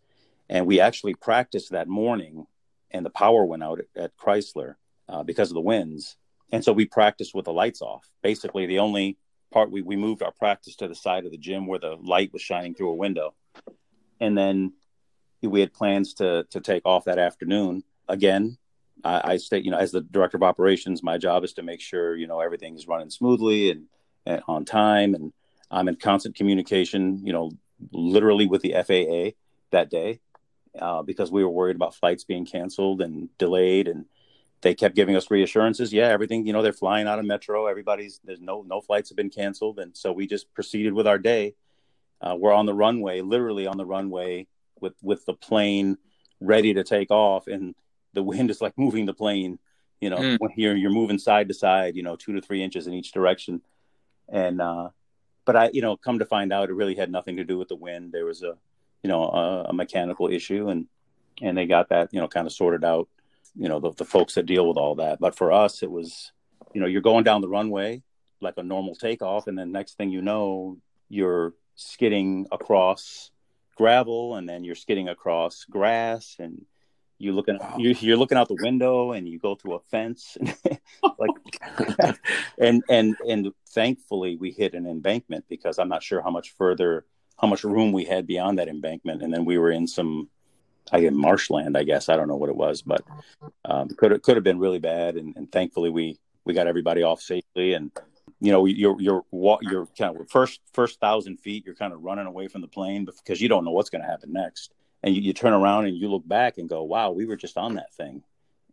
And we actually practiced that morning, and the power went out at, at Crisler uh, because of the winds. And so we practiced with the lights off. Basically, the only part we, we moved our practice to the side of the gym where the light was shining through a window. And then we had plans to to take off that afternoon. Again, I, I stay, you know, as the director of operations, my job is to make sure, you know, everything is running smoothly and, and on time. And I'm in constant communication, you know, literally with the FAA that day uh, because we were worried about flights being canceled and delayed. And they kept giving us reassurances. Yeah, everything, you know, they're flying out of Metro. Everybody's, there's no, no flights have been canceled. And so we just proceeded with our day. Uh, we're on the runway, literally on the runway with, with the plane ready to take off. And the wind is like moving the plane, you know, mm. when you're, you're moving side to side, you know, two to three inches in each direction. And, uh, but I, you know, come to find out, it really had nothing to do with the wind. There was a, you know, a, a mechanical issue, and and they got that, you know, kind of sorted out. You know, the, the folks that deal with all that. But for us, it was, you know, you're going down the runway like a normal takeoff, and then next thing you know, you're skidding across gravel, and then you're skidding across grass, and you looking wow. you, you're looking out the window and you go through a fence like and and and thankfully we hit an embankment because i'm not sure how much further how much room we had beyond that embankment and then we were in some i guess marshland i guess i don't know what it was but um, could have could have been really bad and, and thankfully we we got everybody off safely and you know you're you're you're kind of first first thousand feet you're kind of running away from the plane because you don't know what's going to happen next and you, you turn around and you look back and go, wow, we were just on that thing.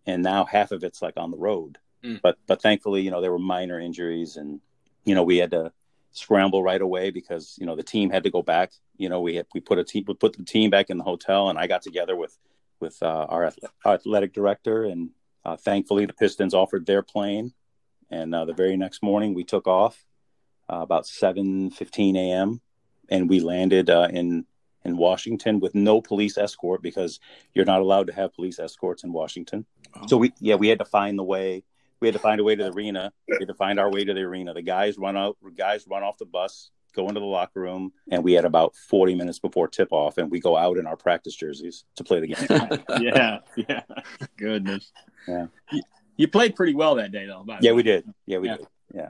And now half of it's like on the road. Mm. But but thankfully, you know, there were minor injuries and you know, we had to scramble right away because, you know, the team had to go back. You know, we had we put a team we put the team back in the hotel and I got together with with uh, our, our, athletic director and uh, thankfully the Pistons offered their plane and uh, the very next morning we took off uh, about 7:15 a.m. and we landed uh, in in Washington with no police escort because you're not allowed to have police escorts in Washington. Oh. So we yeah we had to find the way. We had to find a way to the arena. We had to find our way to the arena. The guys run out. Guys run off the bus, go into the locker room, and we had about 40 minutes before tip off, and we go out in our practice jerseys to play the game. yeah, yeah. Goodness. Yeah. You, you, played pretty well that day, though. yeah, we did. Yeah, we yeah. did. Yeah.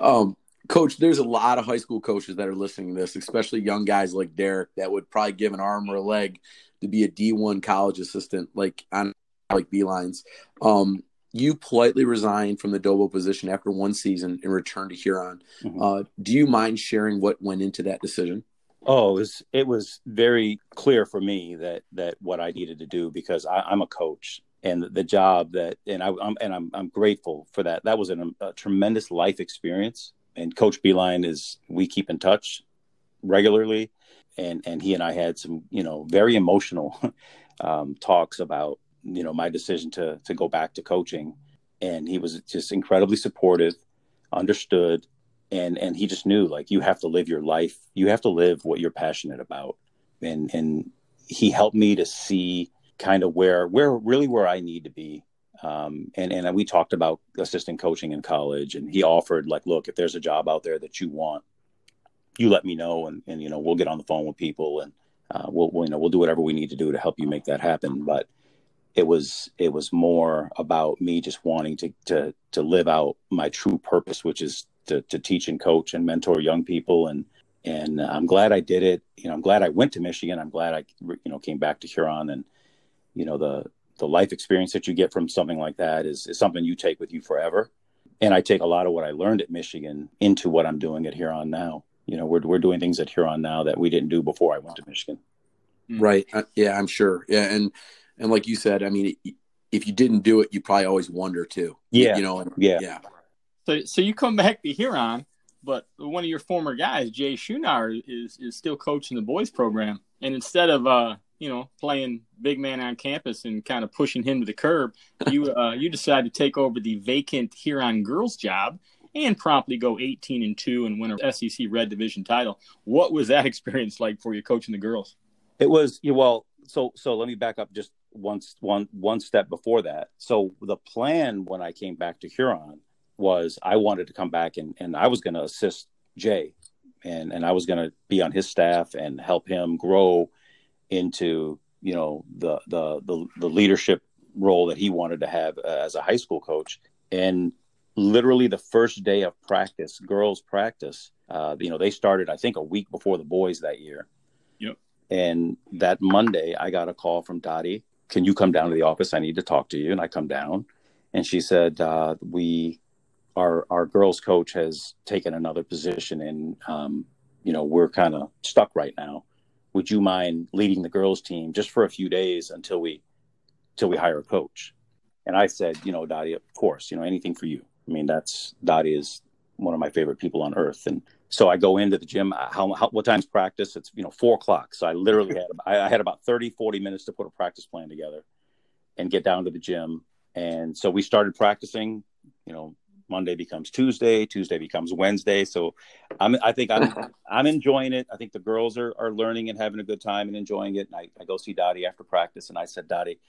Um, Coach, there's a lot of high school coaches that are listening to this, especially young guys like Derek that would probably give an arm or a leg to be a D1 college assistant, like on like Beilein's. Um, you politely resigned from the Dobo position after one season and returned to Huron. Mm-hmm. Uh, do you mind sharing what went into that decision? Oh, it was it was very clear for me that that what I needed to do because I, am a coach and the job that and I, am and I'm I'm grateful for that. That was an, a tremendous life experience and Coach Beilein is we keep in touch regularly, and and he and I had some you know very emotional um, talks about you know my decision to to go back to coaching, and he was just incredibly supportive, understood, and and he just knew like you have to live your life, you have to live what you're passionate about, and and he helped me to see kind of where where really where I need to be. Um, and and we talked about assistant coaching in college, and he offered like, look, if there's a job out there that you want, you let me know, and and you know we'll get on the phone with people, and uh, we'll, we'll you know we'll do whatever we need to do to help you make that happen. But it was it was more about me just wanting to to to live out my true purpose, which is to to teach and coach and mentor young people, and and I'm glad I did it. You know, I'm glad I went to Michigan. I'm glad I you know came back to Huron, and you know the the life experience that you get from something like that is, is something you take with you forever. And I take a lot of what I learned at Michigan into what I'm doing at Huron now. You know, we're we're doing things at Huron now that we didn't do before I went to Michigan. Right. Uh, yeah, I'm sure. Yeah, and and like you said, I mean, if you didn't do it, you probably always wonder too. Yeah. You know. And, yeah. Yeah. So so you come back to Huron, but one of your former guys, Jay Schunar, is is still coaching the boys program, and instead of uh you know, playing big man on campus and kind of pushing him to the curb, you uh, you decide to take over the vacant Huron girls job and promptly go 18 and 2 and win a SEC Red Division title. What was that experience like for you coaching the girls? It was well, so so let me back up just once one one step before that. So the plan when I came back to Huron was I wanted to come back and and I was going to assist Jay and and I was going to be on his staff and help him grow into you know the the the, the leadership role that he wanted to have as a high school coach. And literally the first day of practice girls practice uh, you know they started i think a week before the boys that year. Yep. And that monday i got a call from dottie can you come down to the office? I need to talk to you. And i come down. And she said uh, we our our girls coach has taken another position and um, you know we're kind of stuck right now. Would you mind leading the girls team just for a few days until we until we hire a coach? And i said you know dottie of course you know anything for you. I mean that's dottie is one of my favorite people on earth. And so i go into the gym uh, how, how what time's practice it's you know four o'clock so i literally had i had about 30 40 minutes to put a practice plan together and get down to the gym and so we started practicing you know Monday becomes Tuesday, Tuesday becomes Wednesday. So I'm, I think I'm, I'm enjoying it. I think the girls are, are learning and having a good time and enjoying it. And I, I go see Dottie after practice and I said, Dottie,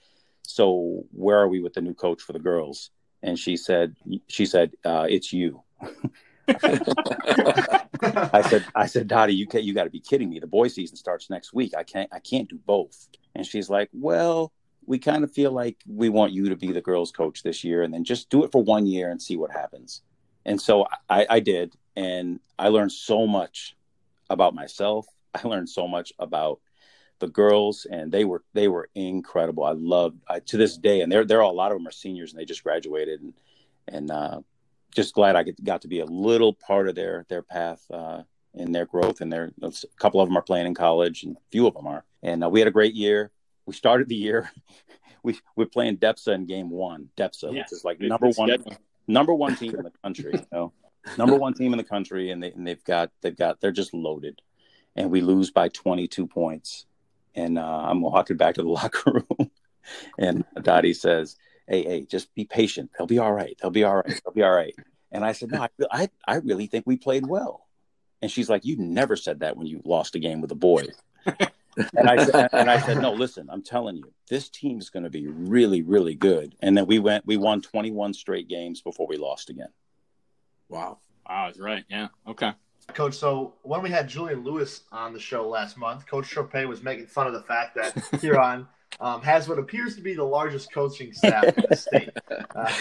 so where are we with the new coach for the girls? And she said, she said, uh, it's you. I said, I said, Dottie, you you got to be kidding me. The boy season starts next week. I can't, I can't do both. And she's like, well, we kind of feel like we want you to be the girls coach this year and then just do it for one year and see what happens and so I, I, did and i learned so much about myself i learned so much about the girls and they were they were incredible i love to this day and they're, they're all, a lot of them are seniors and they just graduated and and uh, just glad i got to be a little part of their their path uh, in their growth and their a couple of them are playing in college and a few of them are and uh, we had a great year we started the year we we're playing Depsa in game one. Depsa, which is like number one number one team in the country, you know. number one team in the country and they and they've got they've got they're just loaded. And we lose by twenty two points. And uh, I'm walking back to the locker room and Dottie says, Hey, hey, just be patient. They'll be all right. They'll be all right. They'll be all right. And I said, No, I, I, I really think we played well. And she's like, You never said that when you lost a game with the boys and I said, and I said, no, listen, I'm telling you, this team is going to be really, really good. And then we went, we won 21 straight games before we lost again. Wow. Wow, that's right. Yeah. Okay. Coach, so when we had Julian Lewis on the show last month, Coach Chopay was making fun of the fact that Huron um, has what appears to be the largest coaching staff in the state. Uh,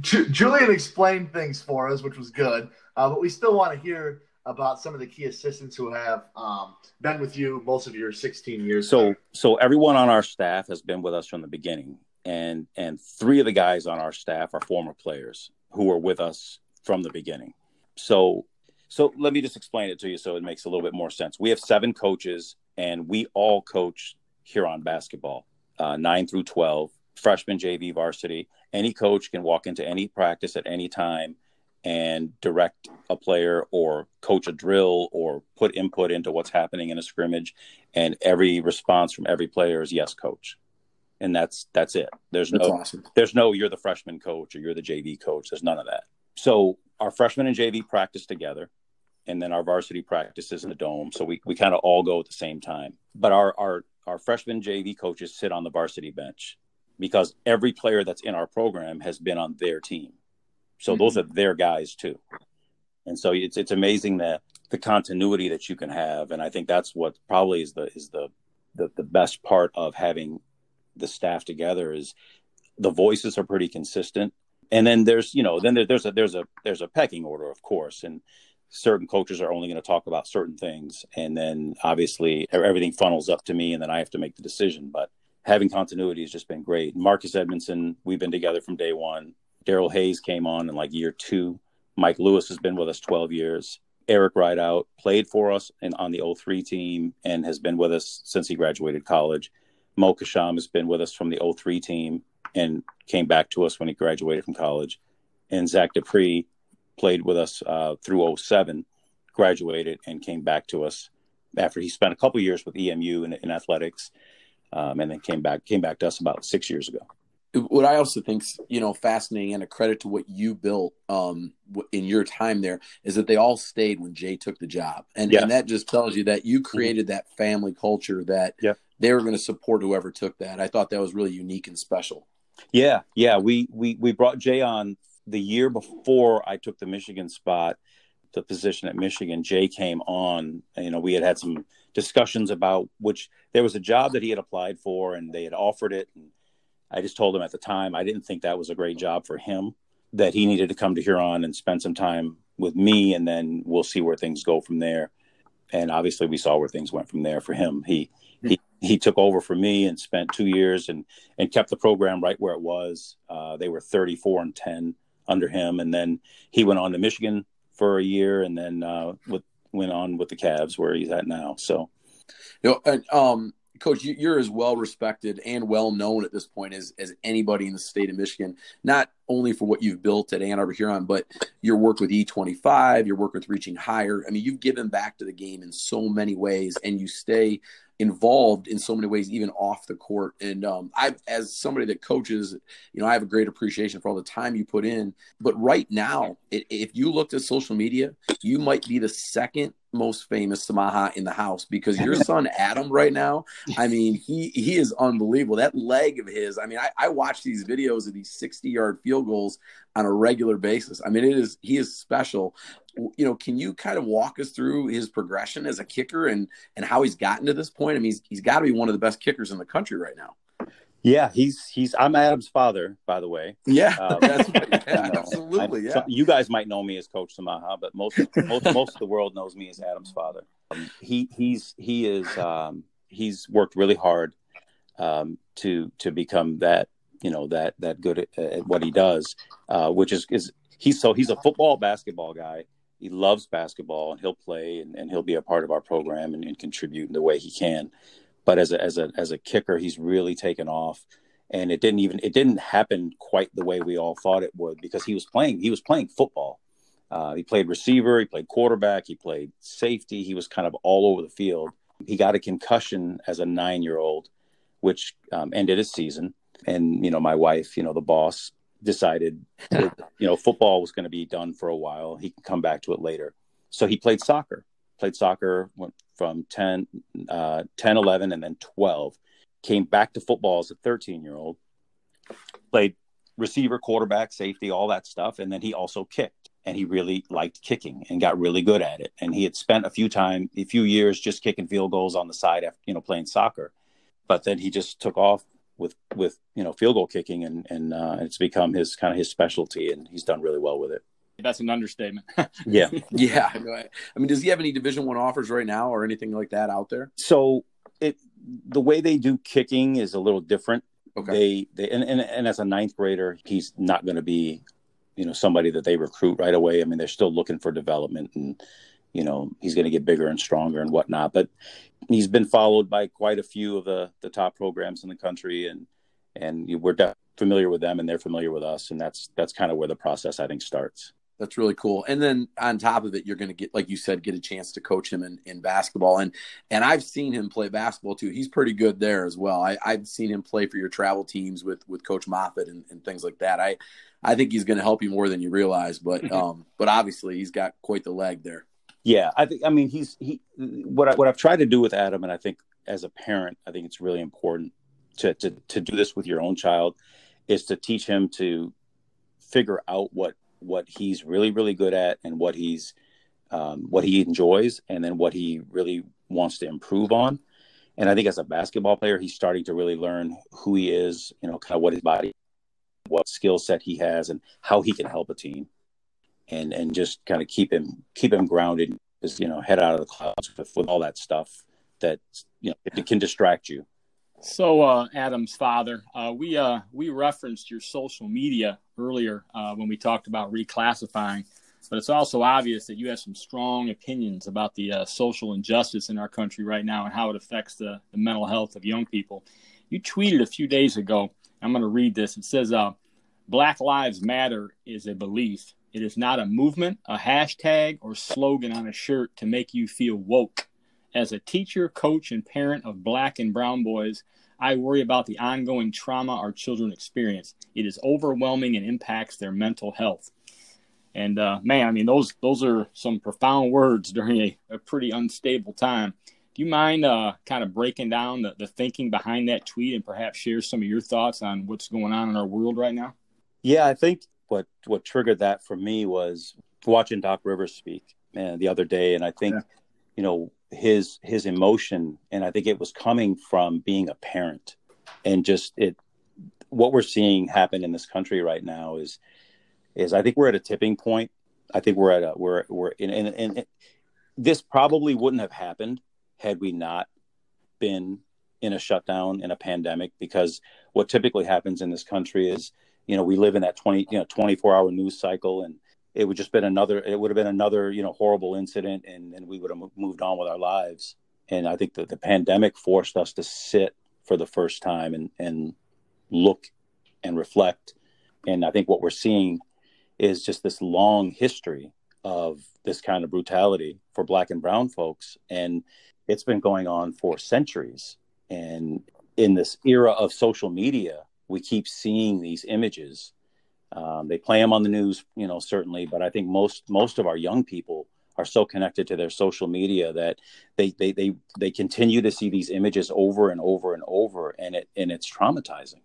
Ju- Julian explained things for us, which was good, uh, but we still want to hear about some of the key assistants who have um, been with you most of your 16 years. So, so everyone on our staff has been with us from the beginning, and and three of the guys on our staff are former players who were with us from the beginning. So, so let me just explain it to you so it makes a little bit more sense. We have seven coaches, and we all coach Huron basketball, uh, nine through 12, freshman, JV, varsity. Any coach can walk into any practice at any time and direct a player or coach a drill or put input into what's happening in a scrimmage. And every response from every player is yes coach. And that's that's it. There's that's no awesome. there's no you're the freshman coach or you're the jv coach. There's none of that. So our freshman and jv practice together and then our varsity practices in the dome so we, we kind of all go at the same time but our our our freshman jv coaches sit on the varsity bench because every player that's in our program has been on their team. So mm-hmm. those are their guys too. And so it's it's amazing that the continuity that you can have and I think that's what probably is the is the the, the best part of having the staff together is the voices are pretty consistent. And then there's, you know, then there, there's a there's a there's a pecking order, of course, and certain coaches are only going to talk about certain things, and then obviously everything funnels up to me, and then I have to make the decision. But having continuity has just been great. Marcus Edmondson, we've been together from day one. Daryl Hayes came on in like year two. Mike Lewis has been with us 12 years. Eric Rideout played for us and on the 03 team and has been with us since he graduated college. Mo Kasham has been with us from the 03 team and came back to us when he graduated from college. And Zach Dupree played with us uh, through 07, graduated, and came back to us after he spent a couple years with EMU in, in athletics, um, and then came back came back to us about six years ago. What I also think you know fascinating and a credit to what you built um, in your time there is that they all stayed when Jay took the job, and, yeah. and that just tells you that you mm-hmm. created that family culture that yeah. they were going to support whoever took that. I thought that was really unique and special. Yeah, yeah. We we we brought Jay on the year before I took the Michigan spot, the position at Michigan. Jay came on. You know, we had had some discussions about which there was a job that he had applied for, and they had offered it. And I just told him at the time I didn't think that was a great job for him. That he needed to come to Huron and spend some time with me, and then we'll see where things go from there. And obviously, we saw where things went from there for him. He he he took over for me and spent two years and and kept the program right where it was. Uh, they were 34 and 10 under him, and then he went on to Michigan for a year, and then uh, with, went on with the Cavs where he's at now. So, you know, and, um, Coach, you're as well respected and well known at this point as as anybody in the state of Michigan. Not only for what you've built at Ann Arbor Huron, but your work with E25, your work with Reaching Higher. I mean, you've given back to the game in so many ways, and you stay involved in so many ways, even off the court. And um, I, as somebody that coaches, you know, I have a great appreciation for all the time you put in. But right now, it, if you looked at social media, you might be the second most famous Samaha in the house because your son Adam right now, I mean, he he is unbelievable. That leg of his, I mean, I, I watch these videos of these 60 yard field goals on a regular basis. I mean, it is he is special you know, can you kind of walk us through his progression as a kicker and and how he's gotten to this point? I mean, he's, he's got to be one of the best kickers in the country right now. Yeah, he's he's. I'm Adam's father, by the way. Yeah, um, yeah you know, absolutely. Yeah, you guys might know me as Coach Samaha, but most most most of the world knows me as Adam's father. Um, he he's he is um, he's worked really hard um, to to become that you know that that good at, at what he does, uh, which is is he's so he's a football basketball guy he loves basketball and he'll play and, and he'll be a part of our program and, and, contribute in the way he can. But as a as a as a kicker, he's really taken off. And it didn't even it didn't happen quite the way we all thought it would because he was playing he was playing football. Uh, he played receiver, he played quarterback, he played safety. He was kind of all over the field. He got a concussion as a nine year old, which um, ended his season. And you know, my wife, you know, the boss, decided that, you know football was going to be done for a while. He could come back to it later. So he played soccer. Played soccer went from 10, uh, 10 11, and then 12. Came back to football as a 13 year old. Played receiver, quarterback, safety, all that stuff. And then he also kicked. And he really liked kicking and got really good at it. And he had spent a few time, a few years just kicking field goals on the side after, you know, playing soccer. But then he just took off with with you know field goal kicking, and and uh, it's become his kind of his specialty, and he's done really well with it. That's an understatement. yeah, yeah. I mean, does he have any Division One offers right now, or anything like that out there? So it the way they do kicking is a little different. Okay. They they and, and, and as a ninth grader, he's not going to be, you know, somebody that they recruit right away. I mean, they're still looking for development and you know he's going to get bigger and stronger and whatnot. But he's been followed by quite a few of the the top programs in the country, and and we're familiar with them, and they're familiar with us, and that's that's kind of where the process I think starts. That's really cool. And then on top of it, you're going to get, like you said, get a chance to coach him in, in basketball. And and I've seen him play basketball too. He's pretty good there as well. I, I've seen him play for your travel teams with with Coach Moffat and, and things like that. I I think he's going to help you more than you realize. But um, but obviously he's got quite the leg there. Yeah, I think. I mean, he's he. What I, what I've tried to do with Adam, and I think as a parent, I think it's really important to, to to do this with your own child is to teach him to figure out what what he's really really good at and what he's um, what he enjoys and then what he really wants to improve on and i think as a basketball player he's starting to really learn who he is you know kind of what his body what skill set he has and how he can help a team and and just kind of keep him keep him grounded just you know head out of the clouds with, with all that stuff that you know it can distract you so, uh, Adam's father, uh, we uh, we referenced your social media earlier uh, when we talked about reclassifying, but it's also obvious that you have some strong opinions about the uh, social injustice in our country right now and how it affects the, the mental health of young people. You tweeted a few days ago. I'm going to read this. It says, uh, "Black Lives Matter is a belief. It is not a movement, a hashtag, or slogan on a shirt to make you feel woke." As a teacher, coach, and parent of black and brown boys, I worry about the ongoing trauma our children experience. It is overwhelming and impacts their mental health. And uh, man, I mean, those those are some profound words during a, a pretty unstable time. Do you mind uh, kind of breaking down the, the thinking behind that tweet and perhaps share some of your thoughts on what's going on in our world right now? Yeah, I think what what triggered that for me was watching Doc Rivers speak man, the other day, and I think yeah. you know his his emotion and i think it was coming from being a parent. And just it what we're seeing happen in this country right now is is i think we're at a tipping point. I think we're at a we're we're in and this probably wouldn't have happened had we not been in a shutdown in a pandemic because what typically happens in this country is you know we live in that 20 you know 24 hour news cycle and it would just been another it would have been another you know horrible incident and and we would have moved on with our lives. And i think that the pandemic forced us to sit for the first time and and look and reflect. And i think what we're seeing is just this long history of this kind of brutality for black and brown folks and it's been going on for centuries. And in this era of social media we keep seeing these images um, they play them on the news, you know, certainly, but I think most most of our young people are so connected to their social media that they they they they continue to see these images over and over and over, and it and it's traumatizing.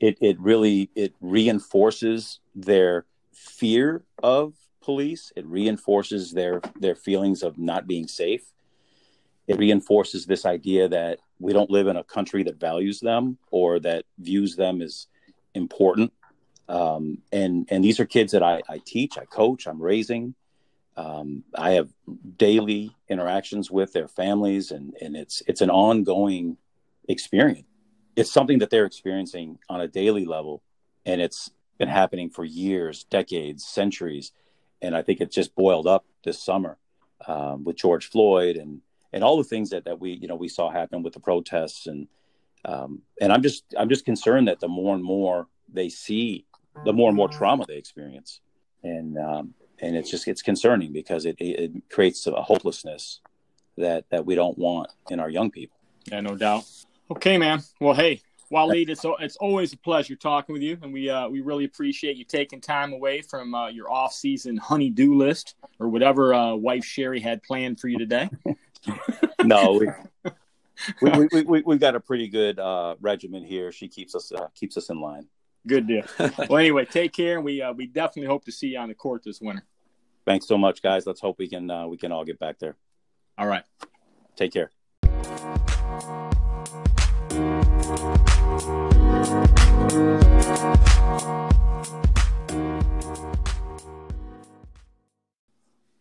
It it really it reinforces their fear of police. It reinforces their their feelings of not being safe. It reinforces this idea that we don't live in a country that values them or that views them as important um, and and these are kids that I, I teach, I coach, I'm raising. Um, I have daily interactions with their families, and and it's it's an ongoing experience. It's something that they're experiencing on a daily level, and it's been happening for years, decades, centuries. And I think it just boiled up this summer um, with George Floyd and and all the things that that we you know we saw happen with the protests and um, and I'm just I'm just concerned that the more and more they see the more and more trauma they experience, and um, and it's just it's concerning because it it creates a hopelessness that that we don't want in our young people. Yeah, no doubt. Okay, man. Well, hey, Waleed, it's it's always a pleasure talking with you, and we uh, we really appreciate you taking time away from uh, your off season honey-do list or whatever uh, wife Sherry had planned for you today. no, we, we, we, we, we, got a pretty good uh, regimen here. She keeps us uh, keeps us in line. Good deal. well, anyway, take care, and we uh, we definitely hope to see you on the court this winter. Thanks so much, guys. Let's hope we can uh, we can all get back there. All right. Take care.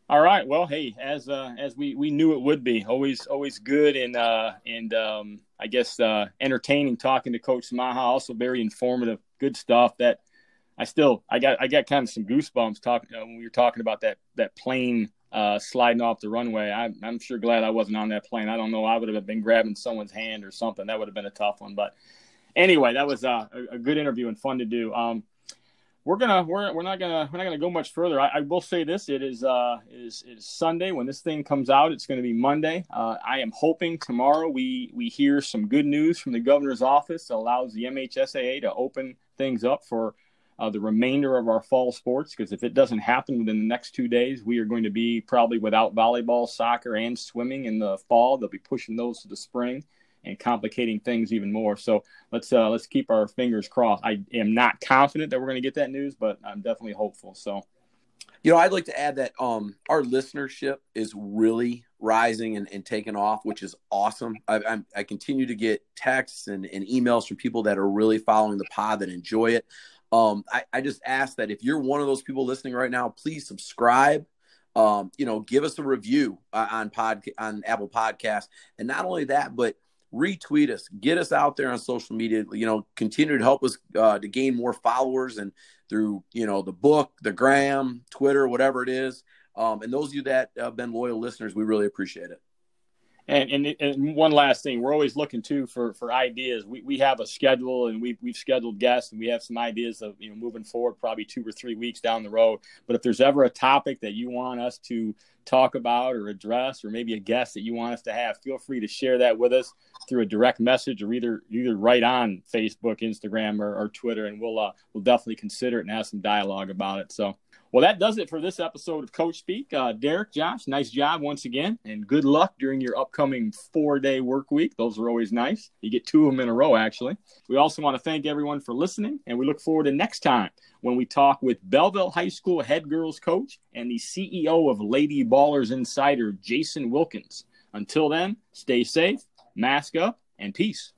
All right. Well, hey, as uh, as we, we knew it would be, always always good and uh, and um, I guess uh, entertaining talking to Coach Samaha. Also very informative, good stuff. That I still I got I got kind of some goosebumps talking uh, when we were talking about that that plane uh, sliding off the runway. I, I'm sure glad I wasn't on that plane. I don't know. I would have been grabbing someone's hand or something. That would have been a tough one. But anyway, that was uh, a, a good interview and fun to do. Um, we're gonna we're, we're not gonna we're not gonna go much further. I, I will say this: it is uh is is Sunday when this thing comes out. It's going to be Monday. Uh, I am hoping tomorrow we we hear some good news from the governor's office that allows the MHSAA to open things up for uh, the remainder of our fall sports. Because if it doesn't happen within the next two days, we are going to be probably without volleyball, soccer, and swimming in the fall. They'll be pushing those to the spring and complicating things even more. So let's uh, let's keep our fingers crossed. I am not confident that we're going to get that news, but I'm definitely hopeful. So, you know, I'd like to add that um, our listenership is really rising and, and taking off, which is awesome. I, I, I continue to get texts and, and, emails from people that are really following the pod that enjoy it. Um, I, I just ask that if you're one of those people listening right now, please subscribe um, you know, give us a review uh, on pod on Apple Podcasts, and not only that, but retweet us, get us out there on social media. You know, continue to help us uh, to gain more followers and through you know the book, the gram, Twitter, whatever it is. Um, and those of you that have been loyal listeners, we really appreciate it. And, and, and one last thing, we're always looking too for for ideas. We we have a schedule and we we've scheduled guests and we have some ideas of you know moving forward, probably two or three weeks down the road. But if there's ever a topic that you want us to talk about or address, or maybe a guest that you want us to have, feel free to share that with us through a direct message or either either right on Facebook, Instagram, or, or Twitter, and we'll uh, we'll definitely consider it and have some dialogue about it. So. Well, that does it for this episode of Coach Speak. Uh, Derek, Josh, nice job once again, and good luck during your upcoming four day work week. Those are always nice. You get two of them in a row, actually. We also want to thank everyone for listening, and we look forward to next time when we talk with Belleville High School head girls coach and the CEO of Lady Ballers Insider, Jason Wilkins. Until then, stay safe, mask up, and peace.